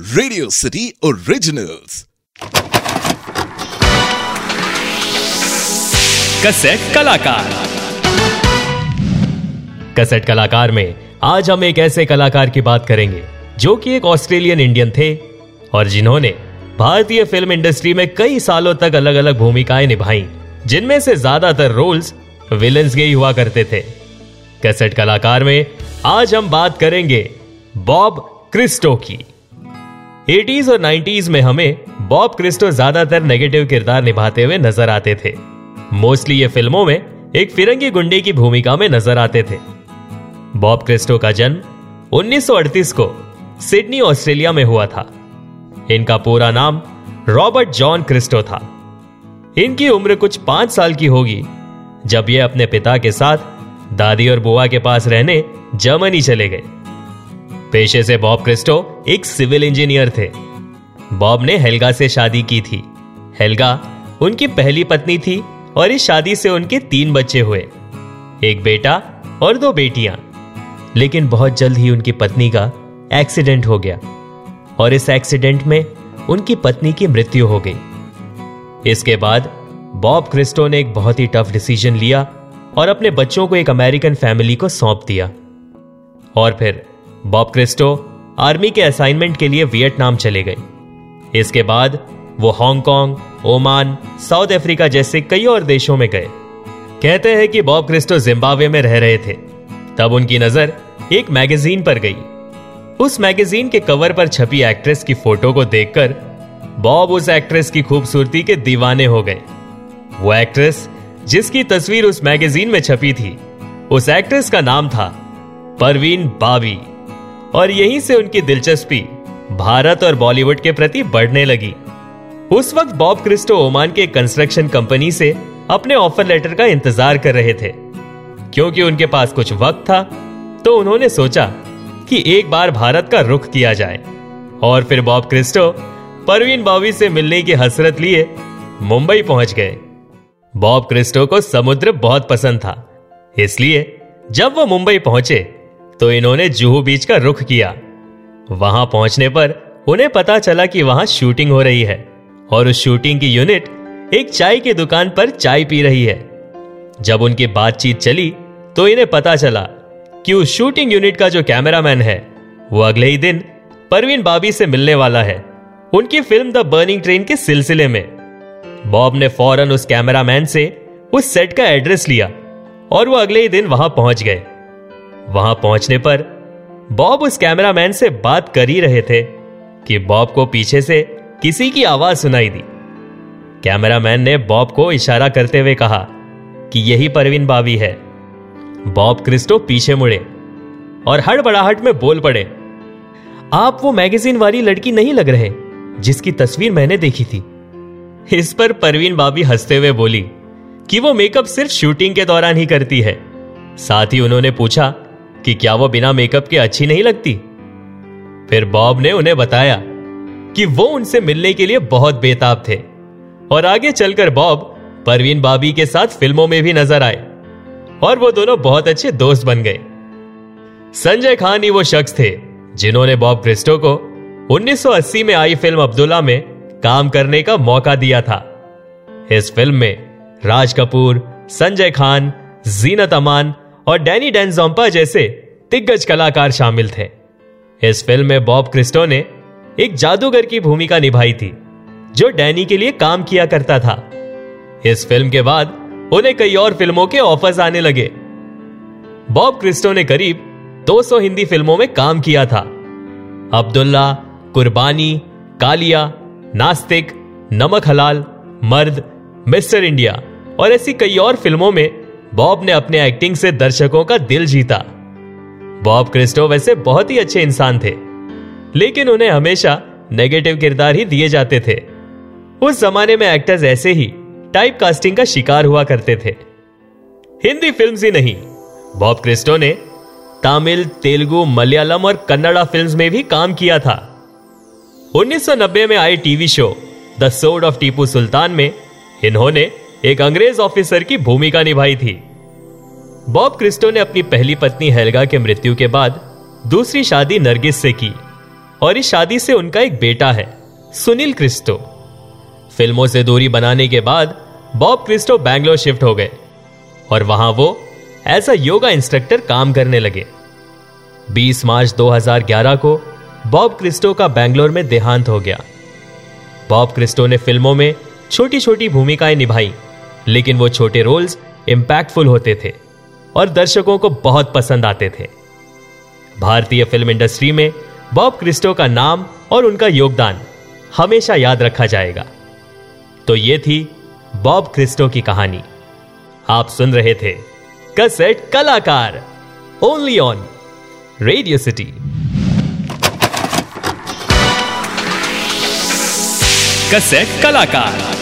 Radio city originals cassette कलाकार। Cassette कलाकार में आज हम एक ऐसे कलाकार की बात करेंगे, जो कि एक ऑस्ट्रेलियन इंडियन थे और जिन्होंने भारतीय फ़िल्म इंडस्ट्री में कई सालों तक अलग अलग भूमिकाएँ निभाई, जिनमें से ज़्यादातर रोल्स विलन्स के ही हुआ करते थे। कैसेट कलाकार में आज हम बात करेंगे बॉब क्रिस्टो की। 80s और 90s में हमें बॉब क्रिस्टो ज़्यादातर नेगेटिव किरदार निभाते हुए नज़र आते थे। मोस्टली ये फ़िल्मों में एक फिरंगी गुंडे की भूमिका में नज़र आते थे। बॉब क्रिस्टो का जन्म 1938 को सिडनी, ऑस्ट्रेलिया में हुआ था। इनका पूरा नाम रॉबर्ट जॉन क्रिस्टो था। इनकी उम्र कुछ पाँच साल की होगी, जब ये अपने पिता के साथ दादी और बुआ के पास रहने जर्मनी चले गए। पेशे से बॉब क्रिस्टो एक सिविल इंजीनियर थे। बॉब ने हेल्गा से शादी की थी। हेल्गा उनकी पहली पत्नी थी और इस शादी से उनके तीन बच्चे हुए। एक बेटा और दो बेटियाँ। लेकिन बहुत जल्द ही उनकी पत्नी का एक्सीडेंट हो गया और इस एक्सीडेंट में उनकी पत्नी की मृत्यु हो गई। इसके बाद बॉब क्रिस्टो ने एक बहुत ही टफ डिसीज़न लिया और अपने बच्चों को एक अमेरिकन फैमिली को सौंप दिया। और फिर बॉब क्रिस्टो आर्मी के असाइनमेंट के लिए वियतनाम चले गए। इसके बाद वो हांगकांग, ओमान, साउथ अफ्रीका जैसे कई और देशों में गए। कहते हैं कि बॉब क्रिस्टो जिम्बाब्वे में रह रहे थे। तब उनकी नज़र एक मैगजीन पर गई। उस मैगजीन के कवर पर छपी एक्ट्रेस की फ़ोटो को देखकर बॉब उस एक्ट्रेस की खूबसूरती के दीवाने हो गए। वो एक्ट्रेस जिसकी तस्वीर उस मैगजीन में छपी थी, उस एक्ट्रेस का नाम था परवीन बाबी और यहीं से उनकी दिलचस्पी भारत और बॉलीवुड के प्रति बढ़ने लगी। उस वक्त बॉब क्रिस्टो ओमान के कंस्ट्रक्शन कंपनी से अपने ऑफ़र लेटर का इंतज़ार कर रहे थे। क्योंकि उनके पास कुछ वक्त था तो उन्होंने सोचा कि एक बार भारत का रुख किया जाए। और फिर बॉब क्रिस्टो परवीन बावी से मिलने की हसरत लिए मुंबई पहुँच गए। बॉब क्रिस्टो को समुद्र बहुत पसंद था, इसलिए जब वो मुंबई पहुँचे तो इन्होंने जुहू बीच का रुख किया। वहाँ पहुँचने पर उन्हें पता चला कि वहाँ शूटिंग हो रही है और उस शूटिंग की यूनिट एक चाय की दुकान पर चाय पी रही है। जब उनकी बातचीत चली तो इन्हें पता चला कि उस शूटिंग यूनिट का जो कैमरामैन है, वो अगले ही दिन परवीन बाबी से मिलने वाला है उनकी फ़िल्म द बर्निंग ट्रेन के सिलसिले में। बॉब ने फ़ौरन उस कैमरामैन से उस सेट का एड्रेस लिया और वो अगले ही दिन वहाँ पहुँच गए। वहाँ पहुँचने पर बॉब उस कैमरामैन से बात कर ही रहे थे कि बॉब को पीछे से किसी की आवाज़ सुनाई दी। कैमरामैन ने बॉब को इशारा करते हुए कहा कि यही परवीन बाबी है। बॉब क्रिस्टो पीछे मुड़े और हड़बड़ाहट में बोल पड़े, आप वो मैगजीन वाली लड़की नहीं लग रहे जिसकी तस्वीर मैंने देखी थी? इस पर परवीन बाबी हँसते हुए बोली कि वो मेकअप सिर्फ़ शूटिंग के दौरान ही करती है। साथ ही उन्होंने पूछा कि क्या वो बिना मेकअप के अच्छी नहीं लगती? फिर बॉब ने उन्हें बताया कि वो उनसे मिलने के लिए बहुत बेताब थे। और आगे चलकर बॉब परवीन बाबी के साथ फ़िल्मों में भी नज़र आए और वो दोनों बहुत अच्छे दोस्त बन गए। संजय खान ही वो शख्स थे जिन्होंने बॉब क्रिस्टो को 1980 में आई फ़िल्म अब्दुल्ला में काम करने का मौका दिया था। इस फ़िल्म में राज कपूर, संजय खान, जीनत अमान और डैनी डेंजोम्पा जैसे दिग्गज कलाकार शामिल थे। इस फ़िल्म में बॉब क्रिस्टो ने एक जादूगर की भूमिका निभाई थी, जो डैनी के लिए काम किया करता था। इस फ़िल्म के बाद उन्हें कई और फ़िल्मों के ऑफर्स आने लगे। बॉब क्रिस्टो ने करीब 200 हिंदी फ़िल्मों में काम किया था। अब्दुल्ला, कुर्बानी, कालिया, नास्तिक, नमक हलाल, मर्द, मिस्टर इंडिया और ऐसी कई और फ़िल्मों में बॉब ने अपने एक्टिंग से दर्शकों का दिल जीता। बॉब क्रिस्टो वैसे बहुत ही अच्छे इंसान थे, लेकिन उन्हें हमेशा नेगेटिव किरदार ही दिए जाते थे। उस जमाने में एक्टर्स ऐसे ही टाइप कास्टिंग का शिकार हुआ करते थे। हिंदी फ़िल्म ही नहीं, बॉब क्रिस्टो ने तमिल, तेलुगु, मलयालम और कन्नड़ा फिल्म्स में भी काम किया था। 1990 में आई TV show the sword of Tipu Sultan में इन्होंने एक अंग्रेज़ ऑफिसर की भूमिका निभाई थी। बॉब क्रिस्टो ने अपनी पहली पत्नी हेल्गा के मृत्यु के बाद दूसरी शादी नरगिस से की, और इस शादी से उनका एक बेटा है, सुनील क्रिस्टो। फ़िल्मों से दूरी बनाने के बाद बॉब क्रिस्टो बैंगलोर शिफ्ट हो गए, और वहाँ वो एज अ योगा इंस्ट्रक्टर काम करने लगे। 20 मार्च 2011 को बॉब क्रिस्टो का बैंगलोर में देहांत हो गया। बॉब क्रिस्टो ने फ़िल्मों में छोटी छोटी भूमिकाएँ निभाई लेकिन वो छोटे रोल्स इंपैक्टफुल होते थे और दर्शकों को बहुत पसंद आते थे। भारतीय फ़िल्म इंडस्ट्री में बॉब क्रिस्टो का नाम और उनका योगदान हमेशा याद रखा जाएगा। तो ये थी बॉब क्रिस्टो की कहानी। आप सुन रहे थे कसेट कलाकार only on Radio City cassette कलाकार